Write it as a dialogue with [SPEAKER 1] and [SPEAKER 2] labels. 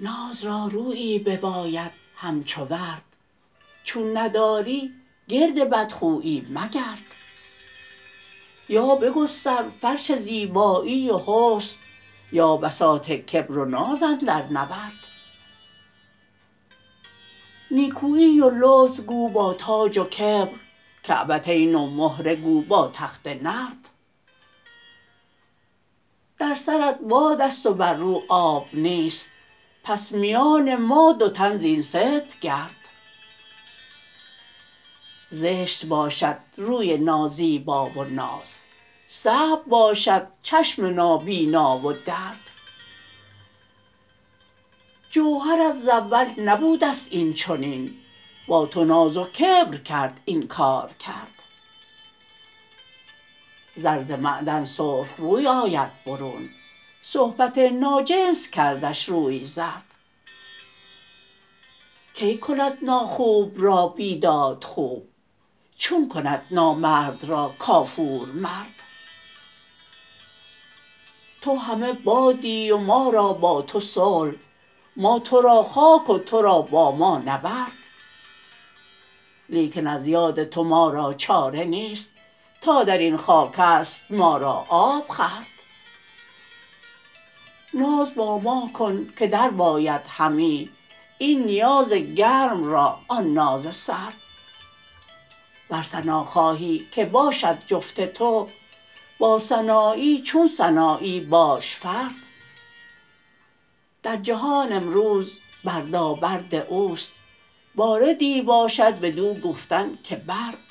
[SPEAKER 1] ناز را رویی بباید همچو ورد چون نداری گرد بدخویی مگرد. یا بگستر فرش زیبایی و حسن یا بساط کبر و ناز اندر نورد نیکویی و لطف گو با تاج و کبر کعبتین و مهره گو با تخت نرد. در سرت بادست و بر رو آب نیست پس میان ما دو تن زین ست گرد. زشت باشد روی نازیبا و ناز صعب باشد چشم نابینا و درد. جوهرت ز اول نبودست این چنین با تو ناز و کبر کرد این کار کرد زر ز معدن سرخ روی آید برون صحبت ناجنس کردش روی زرد کی کند ناخوب را بیداد خوب چون کند نامرد را کافور مرد تو همه بادی و ما را با تو صلح ما ترا خاک و ترا با ما نبرد. لیکن از یاد تو ما را چاره نیست تا درین خاکست ما را آب خورد. ناز با ما کن که درباید همی این نیاز گرم را آن ناز سرد. ور ثنا خواهی که باشد جفت تو با سنایی چون سنایی باش فرد. در جهان امروز بردا برد اوست باردی باشد بدو گفتن که برد.